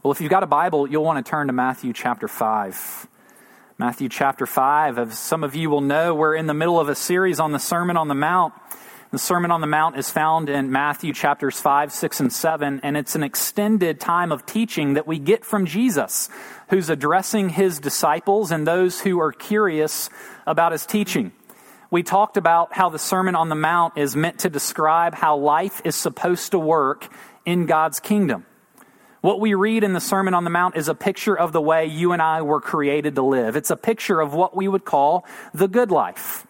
Well, if you've got a Bible, you'll want to turn to Matthew chapter 5. Matthew chapter 5, as some of you will know, we're in the middle of a series on the Sermon on the Mount. The Sermon on the Mount is found in Matthew chapters 5, 6, and 7, and it's an extended time of teaching that we get from Jesus, who's addressing his disciples and those who are curious about his teaching. We talked about how the Sermon on the Mount is meant to describe how life is supposed to work in God's kingdom. What we read in the Sermon on the Mount is a picture of the way you and I were created to live. It's a picture of what we would call the good life.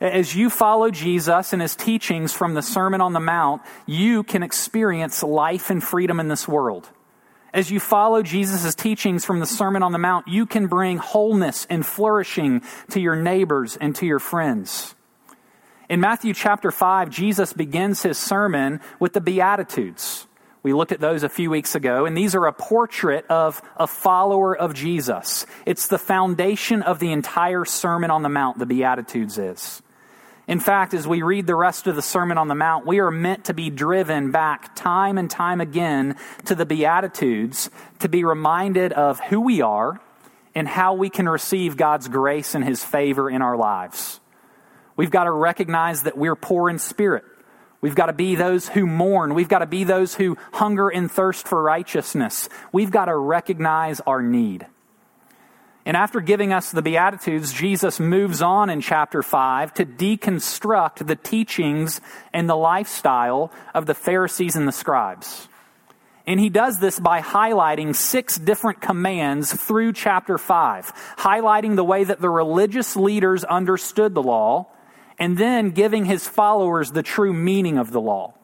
As you follow Jesus and his teachings from the Sermon on the Mount, you can experience life and freedom in this world. As you follow Jesus' teachings from the Sermon on the Mount, you can bring wholeness and flourishing to your neighbors and to your friends. In Matthew chapter 5, Jesus begins his sermon with the Beatitudes. We looked at those a few weeks ago, and these are a portrait of a follower of Jesus. It's the foundation of the entire Sermon on the Mount, the Beatitudes is. In fact, as we read the rest of the Sermon on the Mount, we are meant to be driven back time and time again to the Beatitudes to be reminded of who we are and how we can receive God's grace and His favor in our lives. We've got to recognize that we're poor in spirit. We've got to be those who mourn. We've got to be those who hunger and thirst for righteousness. We've got to recognize our need. And after giving us the Beatitudes, Jesus moves on in chapter 5 to deconstruct the teachings and the lifestyle of the Pharisees and the scribes. And he does this by highlighting six different commands through chapter 5, highlighting the way that the religious leaders understood the law and then giving his followers the true meaning of the law.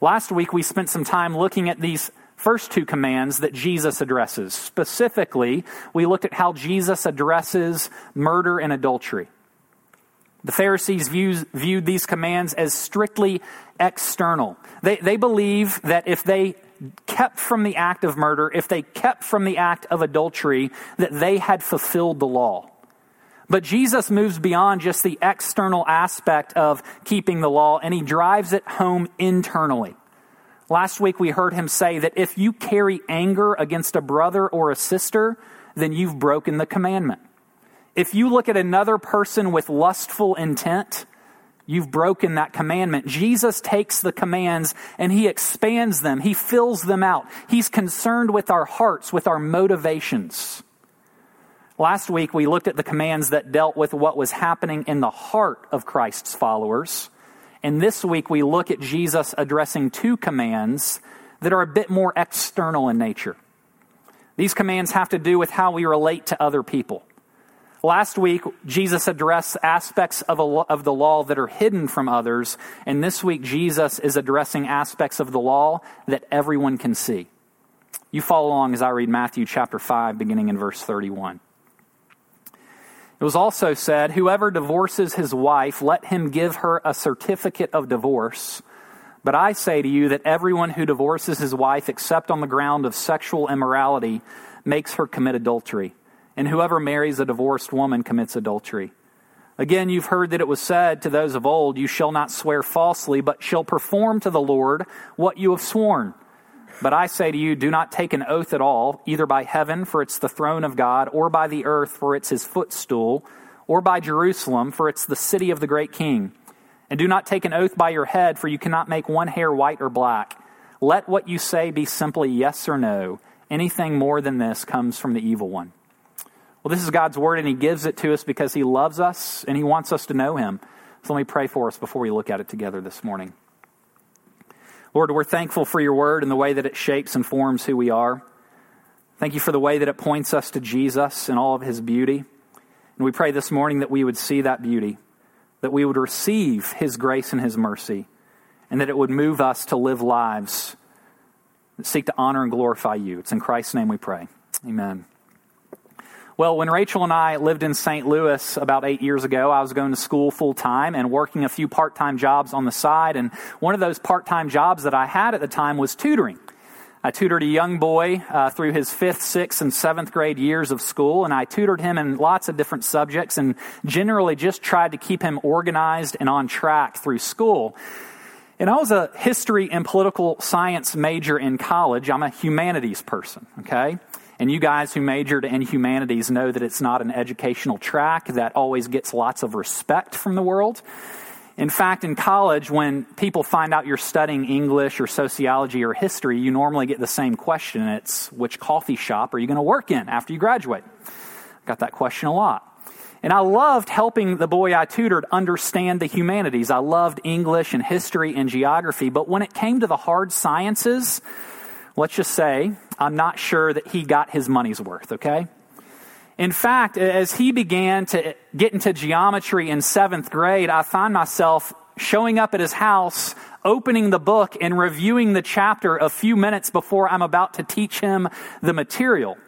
Last week, we spent some time looking at these first two commands that Jesus addresses. Specifically, we looked at how Jesus addresses murder and adultery. The Pharisees views, viewed these commands as strictly external. They, they believe that if they kept from the act of murder, if they kept from the act of adultery, that they had fulfilled the law. But Jesus moves beyond just the external aspect of keeping the law and he drives it home internally. Last week we heard him say that if you carry anger against a brother or a sister, then you've broken the commandment. If you look at another person with lustful intent, you've broken that commandment. Jesus takes the commands and he expands them. He fills them out. He's concerned with our hearts, with our motivations. Last week, we looked at the commands that dealt with what was happening in the heart of Christ's followers. And this week, we look at Jesus addressing two commands that are a bit more external in nature. These commands have to do with how we relate to other people. Last week, Jesus addressed aspects of, a, of the law that are hidden from others, and this week, Jesus is addressing aspects of the law that everyone can see. You follow along as I read Matthew chapter 5, beginning in verse 31. It was also said, Whoever divorces his wife, let him give her a certificate of divorce. But I say to you that everyone who divorces his wife, except on the ground of sexual immorality, makes her commit adultery. And whoever marries a divorced woman commits adultery. Again, you've heard that it was said to those of old, You shall not swear falsely, but shall perform to the Lord what you have sworn. But I say to you, do not take an oath at all, either by heaven, for it's the throne of God, or by the earth, for it's his footstool, or by Jerusalem, for it's the city of the great king. And do not take an oath by your head, for you cannot make one hair white or black. Let what you say be simply yes or no. Anything more than this comes from the evil one. Well, this is God's word, and He gives it to us because He loves us and He wants us to know Him. So let me pray for us before we look at it together this morning. Lord, we're thankful for your word and the way that it shapes and forms who we are. Thank you for the way that it points us to Jesus and all of his beauty. And we pray this morning that we would see that beauty, that we would receive his grace and his mercy, and that it would move us to live lives that seek to honor and glorify you. It's in Christ's name we pray. Amen. Well, when Rachel and I lived in St. Louis about eight years ago, I was going to school full time and working a few part time jobs on the side. And one of those part time jobs that I had at the time was tutoring. I tutored a young boy uh, through his fifth, sixth, and seventh grade years of school, and I tutored him in lots of different subjects and generally just tried to keep him organized and on track through school. And I was a history and political science major in college. I'm a humanities person, okay? And you guys who majored in humanities know that it's not an educational track that always gets lots of respect from the world. In fact, in college, when people find out you're studying English or sociology or history, you normally get the same question. It's which coffee shop are you going to work in after you graduate? Got that question a lot. And I loved helping the boy I tutored understand the humanities. I loved English and history and geography. But when it came to the hard sciences, let's just say I'm not sure that he got his money's worth, okay? In fact, as he began to get into geometry in seventh grade, I find myself showing up at his house, opening the book, and reviewing the chapter a few minutes before I'm about to teach him the material.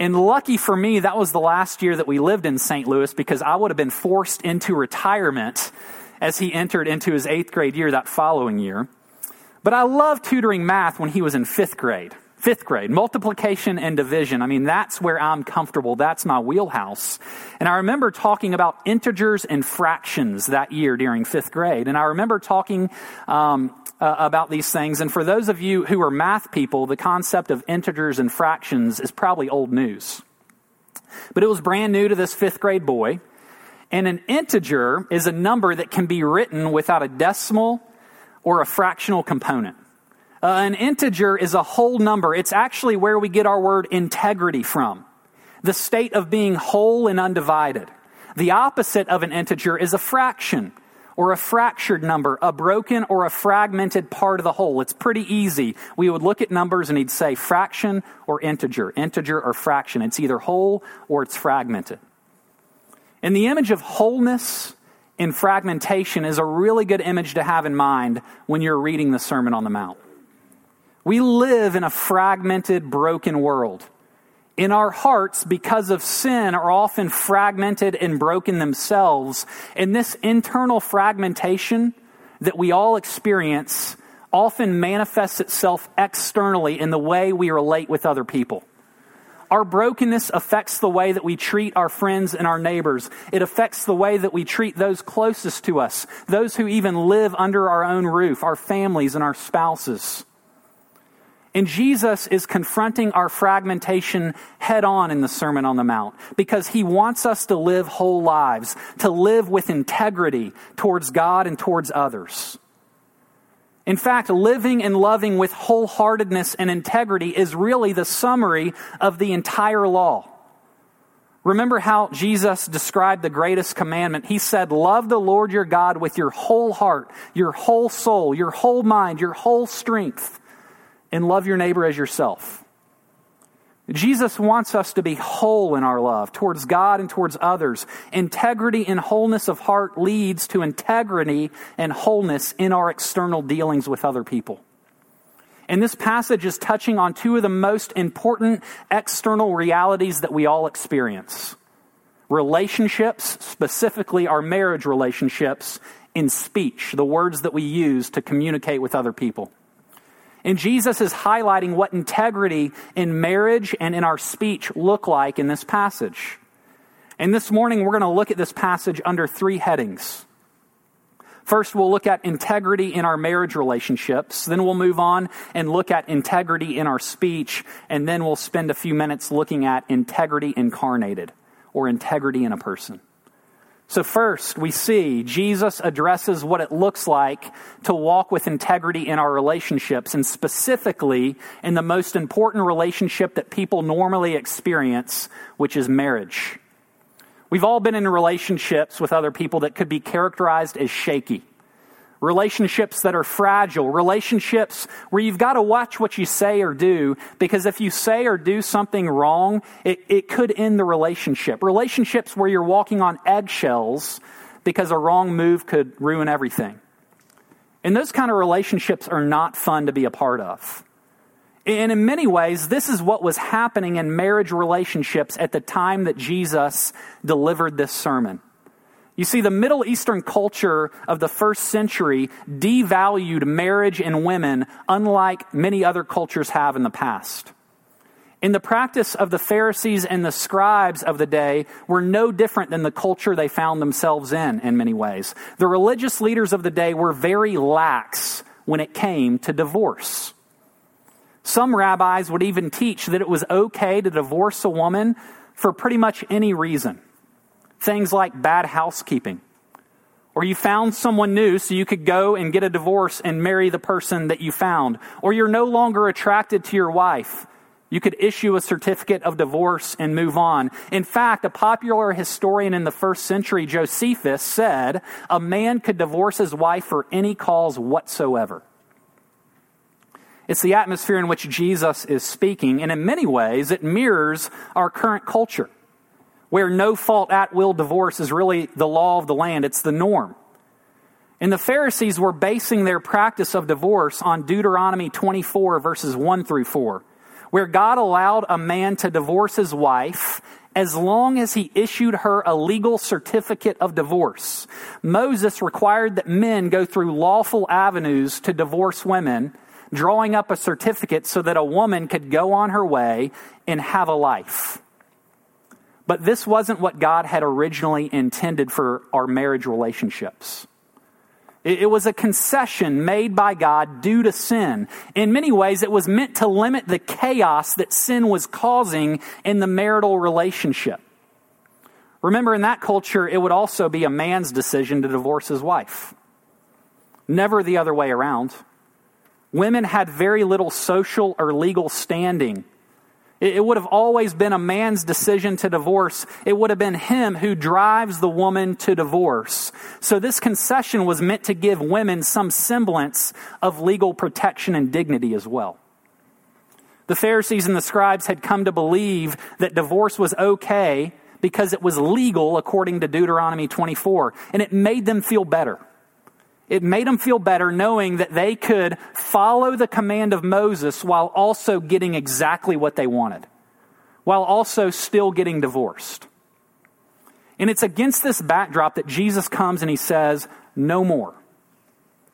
And lucky for me, that was the last year that we lived in St. Louis because I would have been forced into retirement as he entered into his eighth grade year that following year. But I loved tutoring math when he was in fifth grade. Fifth grade, multiplication and division. I mean, that's where I'm comfortable. That's my wheelhouse. And I remember talking about integers and fractions that year during fifth grade. And I remember talking um, uh, about these things. And for those of you who are math people, the concept of integers and fractions is probably old news. But it was brand new to this fifth grade boy. And an integer is a number that can be written without a decimal or a fractional component. Uh, an integer is a whole number. It's actually where we get our word integrity from. The state of being whole and undivided. The opposite of an integer is a fraction or a fractured number, a broken or a fragmented part of the whole. It's pretty easy. We would look at numbers and he'd say fraction or integer, integer or fraction. It's either whole or it's fragmented. In the image of wholeness and fragmentation is a really good image to have in mind when you're reading the Sermon on the Mount. We live in a fragmented, broken world. In our hearts, because of sin, are often fragmented and broken themselves. And this internal fragmentation that we all experience often manifests itself externally in the way we relate with other people. Our brokenness affects the way that we treat our friends and our neighbors. It affects the way that we treat those closest to us, those who even live under our own roof, our families and our spouses. And Jesus is confronting our fragmentation head on in the Sermon on the Mount because he wants us to live whole lives, to live with integrity towards God and towards others. In fact, living and loving with wholeheartedness and integrity is really the summary of the entire law. Remember how Jesus described the greatest commandment? He said, Love the Lord your God with your whole heart, your whole soul, your whole mind, your whole strength and love your neighbor as yourself. Jesus wants us to be whole in our love towards God and towards others. Integrity and wholeness of heart leads to integrity and wholeness in our external dealings with other people. And this passage is touching on two of the most important external realities that we all experience relationships, specifically our marriage relationships, in speech, the words that we use to communicate with other people. And Jesus is highlighting what integrity in marriage and in our speech look like in this passage. And this morning, we're going to look at this passage under three headings. First, we'll look at integrity in our marriage relationships. Then we'll move on and look at integrity in our speech. And then we'll spend a few minutes looking at integrity incarnated or integrity in a person. So, first, we see Jesus addresses what it looks like to walk with integrity in our relationships, and specifically in the most important relationship that people normally experience, which is marriage. We've all been in relationships with other people that could be characterized as shaky relationships that are fragile, relationships where you've got to watch what you say or do, because if you say or do something wrong, it, it could end the relationship. Relationships where you're walking on eggshells because a wrong move could ruin everything. And those kind of relationships are not fun to be a part of. And in many ways, this is what was happening in marriage relationships at the time that Jesus delivered this sermon. You see, the Middle Eastern culture of the first century devalued marriage and women unlike many other cultures have in the past. In the practice of the Pharisees and the scribes of the day were no different than the culture they found themselves in, in many ways. The religious leaders of the day were very lax when it came to divorce. Some rabbis would even teach that it was okay to divorce a woman for pretty much any reason. Things like bad housekeeping, or you found someone new so you could go and get a divorce and marry the person that you found, or you're no longer attracted to your wife you could issue a certificate of divorce and move on. In fact, a popular historian in the first century, Josephus, said a man could divorce his wife for any cause whatsoever. It's the atmosphere in which Jesus is speaking, and in many ways, it mirrors our current culture, where no fault at will divorce is really the law of the land, it's the norm. And the Pharisees were basing their practice of divorce on Deuteronomy 24, verses 1 through 4 where God allowed a man to divorce his wife as long as he issued her a legal certificate of divorce. Moses required that men go through lawful avenues to divorce women, drawing up a certificate so that a woman could go on her way and have a life. But this wasn't what God had originally intended for our marriage relationships. It was a concession made by God due to sin. In many ways, it was meant to limit the chaos that sin was causing in the marital relationship. Remember, in that culture, it would also be a man's decision to divorce his wife, never the other way around. Women had very little social or legal standing it would have always been a man's decision to divorce. It would have been him who drives the woman to divorce. So this concession was meant to give women some semblance of legal protection and dignity as well. The Pharisees and the scribes had come to believe that divorce was okay because it was legal according to Deuteronomy 24, and it made them feel better. It made them feel better knowing that they could follow the command of Moses while also getting exactly what they wanted, while also still getting divorced. And it's against this backdrop that Jesus comes and he says, No more.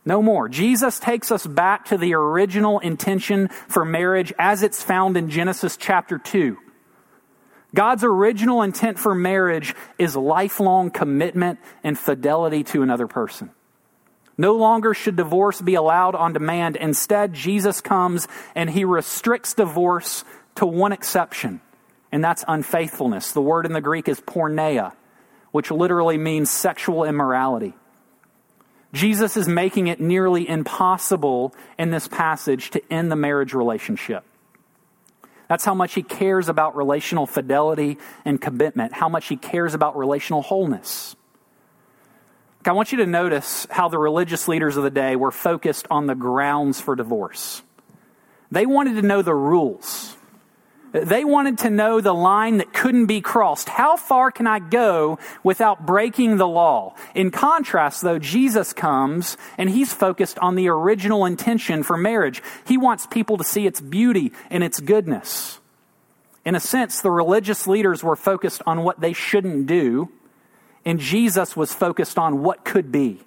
No more. Jesus takes us back to the original intention for marriage as it's found in Genesis chapter 2. God's original intent for marriage is lifelong commitment and fidelity to another person. No longer should divorce be allowed on demand. Instead, Jesus comes and he restricts divorce to one exception, and that's unfaithfulness. The word in the Greek is porneia, which literally means sexual immorality. Jesus is making it nearly impossible in this passage to end the marriage relationship. That's how much he cares about relational fidelity and commitment, how much he cares about relational wholeness. I want you to notice how the religious leaders of the day were focused on the grounds for divorce. They wanted to know the rules. They wanted to know the line that couldn't be crossed. How far can I go without breaking the law? In contrast, though, Jesus comes and he's focused on the original intention for marriage. He wants people to see its beauty and its goodness. In a sense, the religious leaders were focused on what they shouldn't do, and Jesus was focused on what could be.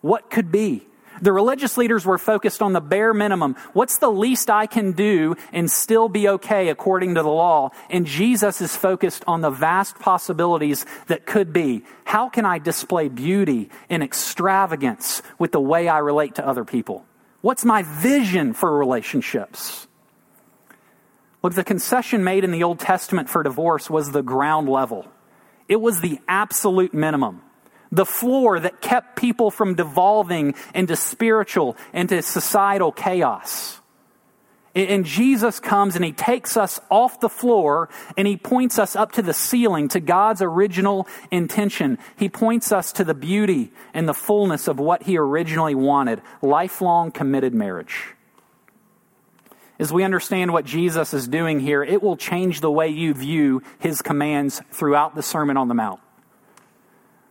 What could be. The religious leaders were focused on the bare minimum. What's the least I can do and still be okay according to the law? And Jesus is focused on the vast possibilities that could be. How can I display beauty and extravagance with the way I relate to other people? What's my vision for relationships? Look, the concession made in the Old Testament for divorce was the ground level. It was the absolute minimum. The floor that kept people from devolving into spiritual, into societal chaos. And Jesus comes and he takes us off the floor and he points us up to the ceiling, to God's original intention. He points us to the beauty and the fullness of what he originally wanted lifelong committed marriage. As we understand what Jesus is doing here, it will change the way you view his commands throughout the Sermon on the Mount.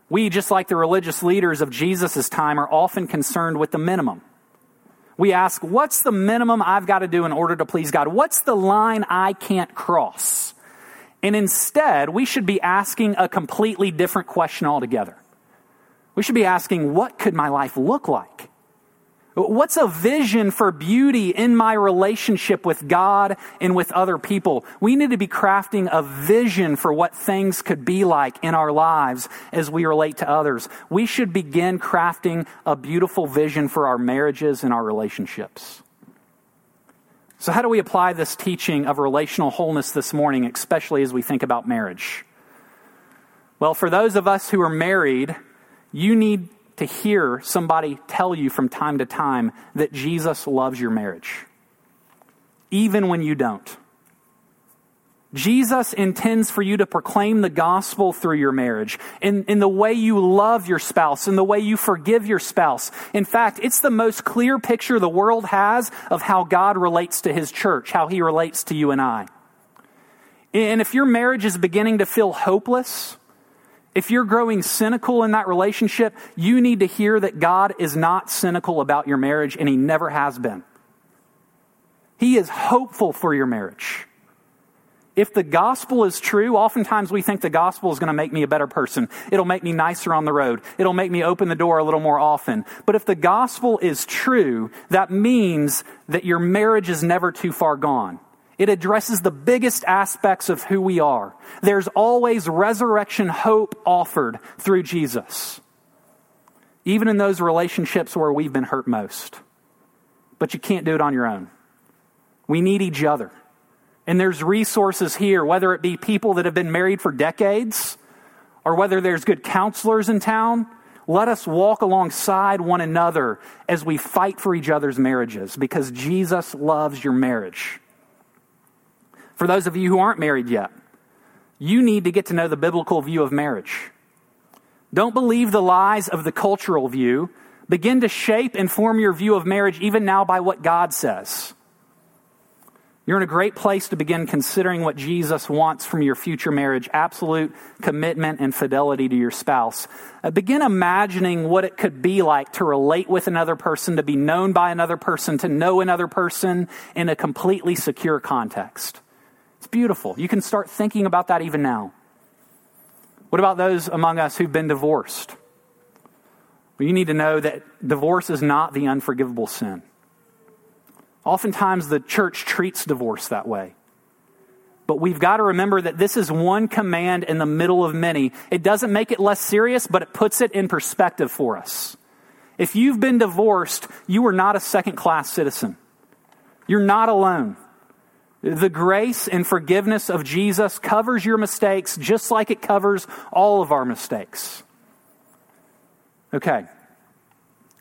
We, just like the religious leaders of Jesus' time, are often concerned with the minimum. We ask, what's the minimum I've got to do in order to please God? What's the line I can't cross? And instead, we should be asking a completely different question altogether. We should be asking, what could my life look like? What's a vision for beauty in my relationship with God and with other people? We need to be crafting a vision for what things could be like in our lives as we relate to others. We should begin crafting a beautiful vision for our marriages and our relationships. So, how do we apply this teaching of relational wholeness this morning, especially as we think about marriage? Well, for those of us who are married, you need to hear somebody tell you from time to time that Jesus loves your marriage, even when you don't. Jesus intends for you to proclaim the gospel through your marriage, in, in the way you love your spouse, in the way you forgive your spouse. In fact, it's the most clear picture the world has of how God relates to his church, how he relates to you and I. And if your marriage is beginning to feel hopeless, if you're growing cynical in that relationship, you need to hear that God is not cynical about your marriage and He never has been. He is hopeful for your marriage. If the gospel is true, oftentimes we think the gospel is going to make me a better person. It'll make me nicer on the road. It'll make me open the door a little more often. But if the gospel is true, that means that your marriage is never too far gone. It addresses the biggest aspects of who we are. There's always resurrection hope offered through Jesus, even in those relationships where we've been hurt most. But you can't do it on your own. We need each other. And there's resources here, whether it be people that have been married for decades or whether there's good counselors in town. Let us walk alongside one another as we fight for each other's marriages because Jesus loves your marriage. For those of you who aren't married yet, you need to get to know the biblical view of marriage. Don't believe the lies of the cultural view. Begin to shape and form your view of marriage even now by what God says. You're in a great place to begin considering what Jesus wants from your future marriage absolute commitment and fidelity to your spouse. Uh, begin imagining what it could be like to relate with another person, to be known by another person, to know another person in a completely secure context. Beautiful. You can start thinking about that even now. What about those among us who've been divorced? Well, you need to know that divorce is not the unforgivable sin. Oftentimes, the church treats divorce that way. But we've got to remember that this is one command in the middle of many. It doesn't make it less serious, but it puts it in perspective for us. If you've been divorced, you are not a second class citizen. You're not alone. The grace and forgiveness of Jesus covers your mistakes just like it covers all of our mistakes. Okay.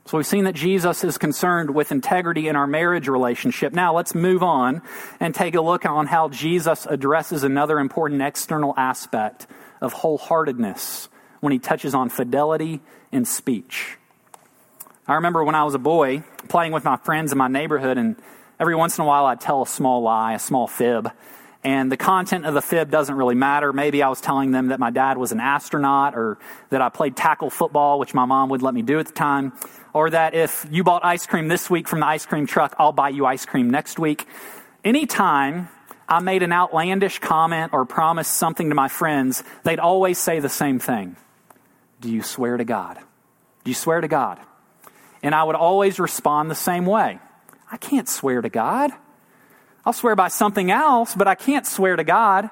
So we've seen that Jesus is concerned with integrity in our marriage relationship. Now let's move on and take a look on how Jesus addresses another important external aspect of wholeheartedness when he touches on fidelity in speech. I remember when I was a boy playing with my friends in my neighborhood and every once in a while I'd tell a small lie, a small fib. And the content of the fib doesn't really matter. Maybe I was telling them that my dad was an astronaut or that I played tackle football, which my mom would let me do at the time. Or that if you bought ice cream this week from the ice cream truck, I'll buy you ice cream next week. Anytime I made an outlandish comment or promised something to my friends, they'd always say the same thing Do you swear to God? Do you swear to God? And I would always respond the same way I can't swear to God. I'll swear by something else, but I can't swear to God.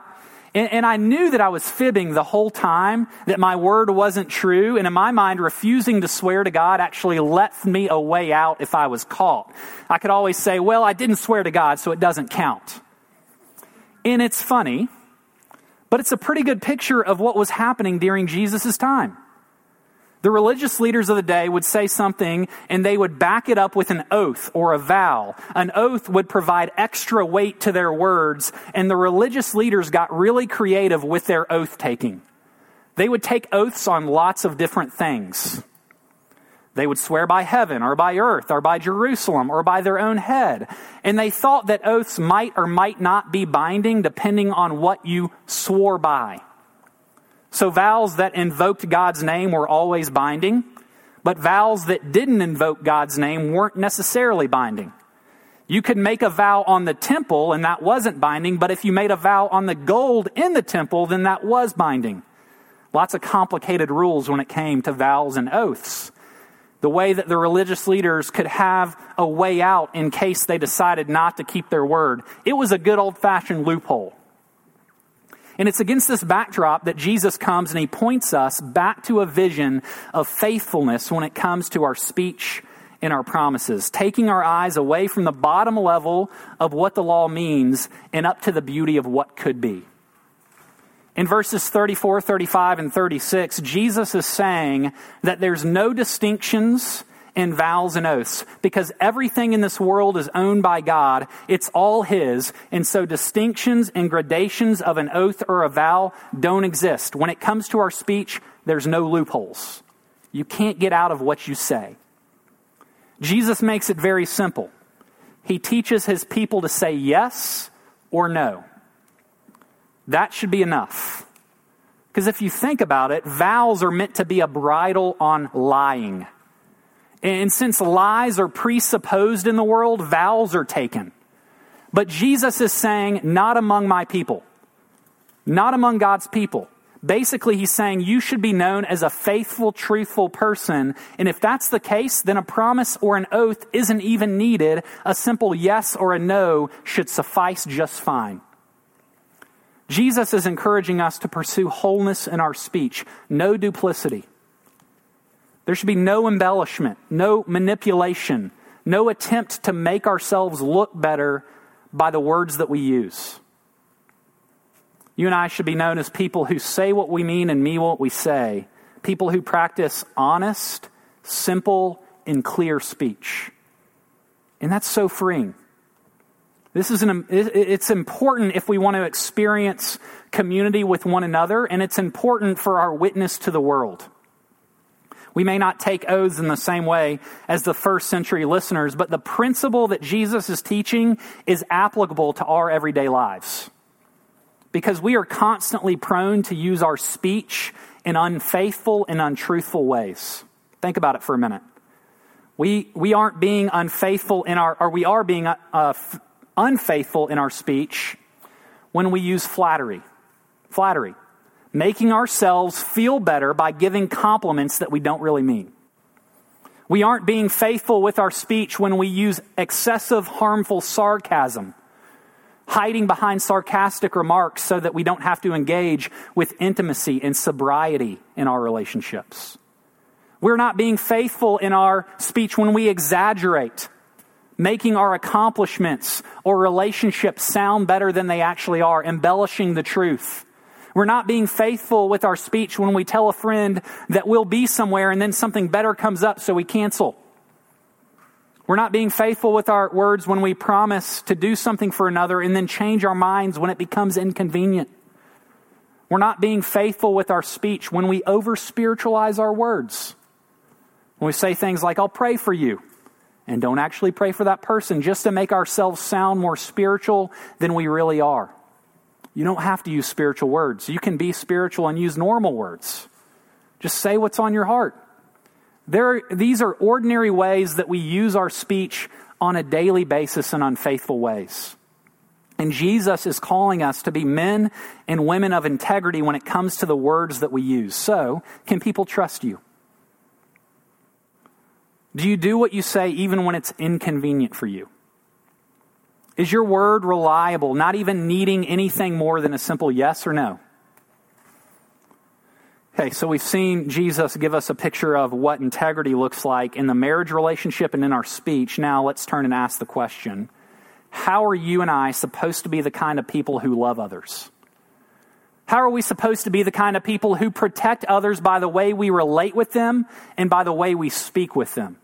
And, and, I knew that I was fibbing the whole time, that my word wasn't true. And in my mind, refusing to swear to God actually left me a way out if I was caught. I could always say, well, I didn't swear to God, so it doesn't count. And it's funny, but it's a pretty good picture of what was happening during Jesus' time. The religious leaders of the day would say something and they would back it up with an oath or a vow. An oath would provide extra weight to their words, and the religious leaders got really creative with their oath taking. They would take oaths on lots of different things. They would swear by heaven or by earth or by Jerusalem or by their own head. And they thought that oaths might or might not be binding depending on what you swore by. So vows that invoked God's name were always binding, but vows that didn't invoke God's name weren't necessarily binding. You could make a vow on the temple and that wasn't binding, but if you made a vow on the gold in the temple, then that was binding. Lots of complicated rules when it came to vows and oaths. the way that the religious leaders could have a way out in case they decided not to keep their word. It was a good old fashioned loophole. And it's against this backdrop that Jesus comes and he points us back to a vision of faithfulness when it comes to our speech and our promises, taking our eyes away from the bottom level of what the law means and up to the beauty of what could be. In verses 34, 35, and 36, Jesus is saying that there's no distinctions in vows and oaths because everything in this world is owned by God. It's all His. And so distinctions and gradations of an oath or a vow don't exist. When it comes to our speech, there's no loopholes. You can't get out of what you say. Jesus makes it very simple. He teaches His people to say yes or no. That should be enough. Because if you think about it, vows are meant to be a bridle on lying. And since lies are presupposed in the world, vows are taken. But Jesus is saying, not among my people, not among God's people. Basically, he's saying you should be known as a faithful, truthful person. And if that's the case, then a promise or an oath isn't even needed. A simple yes or a no should suffice just fine. Jesus is encouraging us to pursue wholeness in our speech, no duplicity. There should be no embellishment, no manipulation, no attempt to make ourselves look better by the words that we use. You and I should be known as people who say what we mean and mean what we say, people who practice honest, simple, and clear speech. And that's so freeing. This is an, it's important if we want to experience community with one another, and it's important for our witness to the world. We may not take oaths in the same way as the first century listeners, but the principle that Jesus is teaching is applicable to our everyday lives. Because we are constantly prone to use our speech in unfaithful and untruthful ways. Think about it for a minute. We, we aren't being unfaithful in our, or we are being uh, unfaithful in our speech when we use flattery. Flattery. Making ourselves feel better by giving compliments that we don't really mean. We aren't being faithful with our speech when we use excessive, harmful sarcasm, hiding behind sarcastic remarks so that we don't have to engage with intimacy and sobriety in our relationships. We're not being faithful in our speech when we exaggerate making our accomplishments or relationships sound better than they actually are, embellishing the truth. We're not being faithful with our speech when we tell a friend that we'll be somewhere and then something better comes up, so we cancel. We're not being faithful with our words when we promise to do something for another and then change our minds when it becomes inconvenient. We're not being faithful with our speech when we over spiritualize our words. When we say things like, I'll pray for you, and don't actually pray for that person just to make ourselves sound more spiritual than we really are. You don't have to use spiritual words. You can be spiritual and use normal words. Just say what's on your heart. There, are, these are ordinary ways that we use our speech on a daily basis in unfaithful ways. And Jesus is calling us to be men and women of integrity when it comes to the words that we use. So, can people trust you? Do you do what you say even when it's inconvenient for you? Is your word reliable, not even needing anything more than a simple yes or no? Okay, so we've seen Jesus give us a picture of what integrity looks like in the marriage relationship and in our speech. Now let's turn and ask the question How are you and I supposed to be the kind of people who love others? How are we supposed to be the kind of people who protect others by the way we relate with them and by the way we speak with them?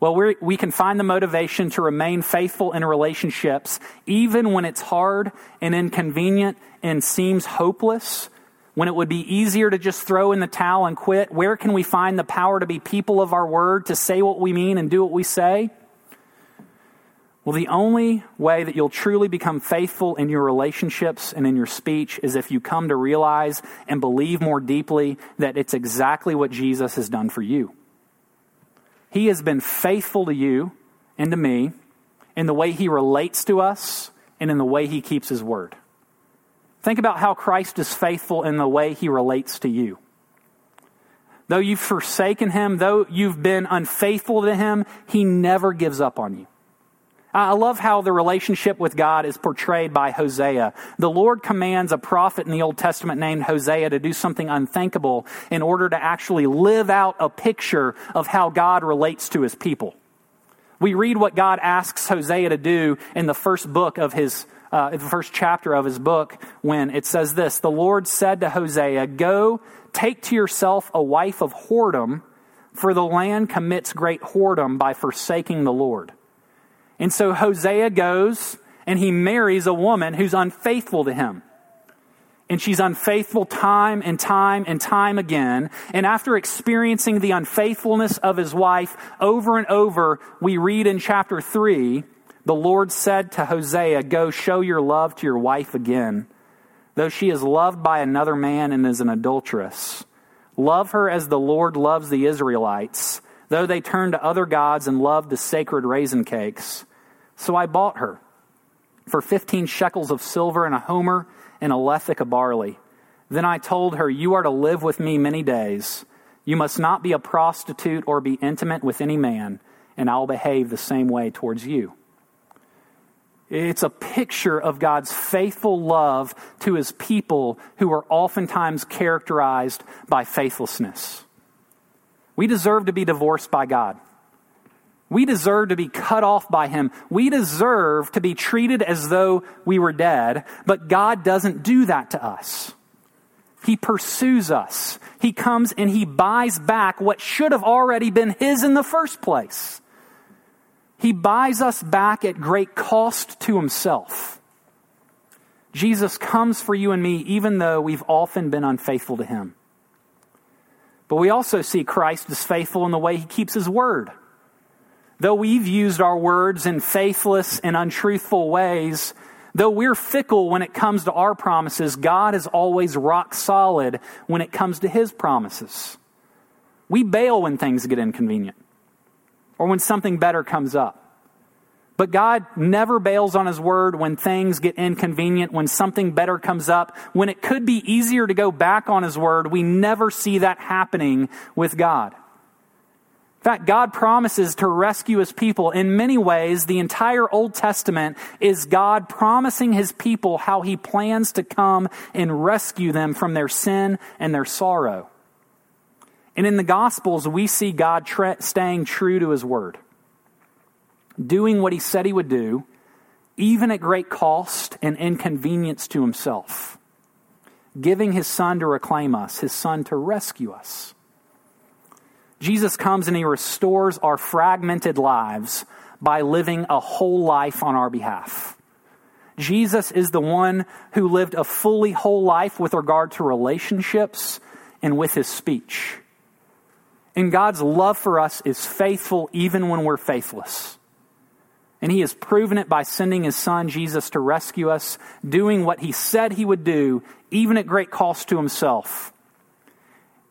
Well, we we can find the motivation to remain faithful in relationships even when it's hard and inconvenient and seems hopeless, when it would be easier to just throw in the towel and quit. Where can we find the power to be people of our word, to say what we mean and do what we say? Well, the only way that you'll truly become faithful in your relationships and in your speech is if you come to realize and believe more deeply that it's exactly what Jesus has done for you. He has been faithful to you and to me in the way he relates to us and in the way he keeps his word. Think about how Christ is faithful in the way he relates to you. Though you've forsaken him, though you've been unfaithful to him, he never gives up on you. I love how the relationship with God is portrayed by Hosea. The Lord commands a prophet in the Old Testament named Hosea to do something unthinkable in order to actually live out a picture of how God relates to his people. We read what God asks Hosea to do in the first book of his, uh, the first chapter of his book when it says this The Lord said to Hosea, Go, take to yourself a wife of whoredom, for the land commits great whoredom by forsaking the Lord. And so Hosea goes and he marries a woman who's unfaithful to him. And she's unfaithful time and time and time again. And after experiencing the unfaithfulness of his wife over and over, we read in chapter 3 the Lord said to Hosea, Go show your love to your wife again, though she is loved by another man and is an adulteress. Love her as the Lord loves the Israelites, though they turn to other gods and love the sacred raisin cakes. So I bought her for 15 shekels of silver and a homer and a lethek of barley. Then I told her, You are to live with me many days. You must not be a prostitute or be intimate with any man, and I'll behave the same way towards you. It's a picture of God's faithful love to his people who are oftentimes characterized by faithlessness. We deserve to be divorced by God. We deserve to be cut off by him. We deserve to be treated as though we were dead, but God doesn't do that to us. He pursues us. He comes and he buys back what should have already been his in the first place. He buys us back at great cost to himself. Jesus comes for you and me even though we've often been unfaithful to him. But we also see Christ as faithful in the way he keeps his word. Though we've used our words in faithless and untruthful ways, though we're fickle when it comes to our promises, God is always rock solid when it comes to his promises. We bail when things get inconvenient or when something better comes up. But God never bails on His word when things get inconvenient, when something better comes up, when it could be easier to go back on His word. We never see that happening with God. In fact, God promises to rescue his people. In many ways, the entire Old Testament is God promising his people how he plans to come and rescue them from their sin and their sorrow. And in the Gospels, we see God tra- staying true to his word, doing what he said he would do, even at great cost and inconvenience to himself, giving his son to reclaim us, his son to rescue us. Jesus comes and he restores our fragmented lives by living a whole life on our behalf. Jesus is the one who lived a fully whole life with regard to relationships and with his speech. And God's love for us is faithful even when we're faithless. And he has proven it by sending his son Jesus to rescue us, doing what he said he would do, even at great cost to himself.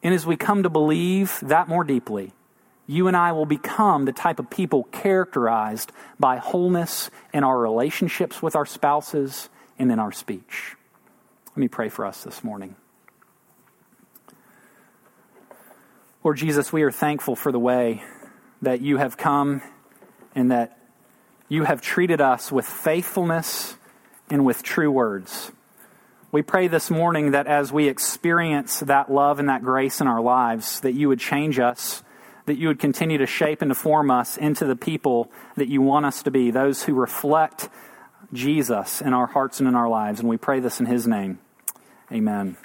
And as we come to believe that more deeply, you and I will become the type of people characterized by wholeness in our relationships with our spouses and in our speech. Let me pray for us this morning. Lord Jesus, we are thankful for the way that you have come and that you have treated us with faithfulness and with true words. We pray this morning that as we experience that love and that grace in our lives, that you would change us, that you would continue to shape and to form us into the people that you want us to be, those who reflect Jesus in our hearts and in our lives. And we pray this in his name. Amen.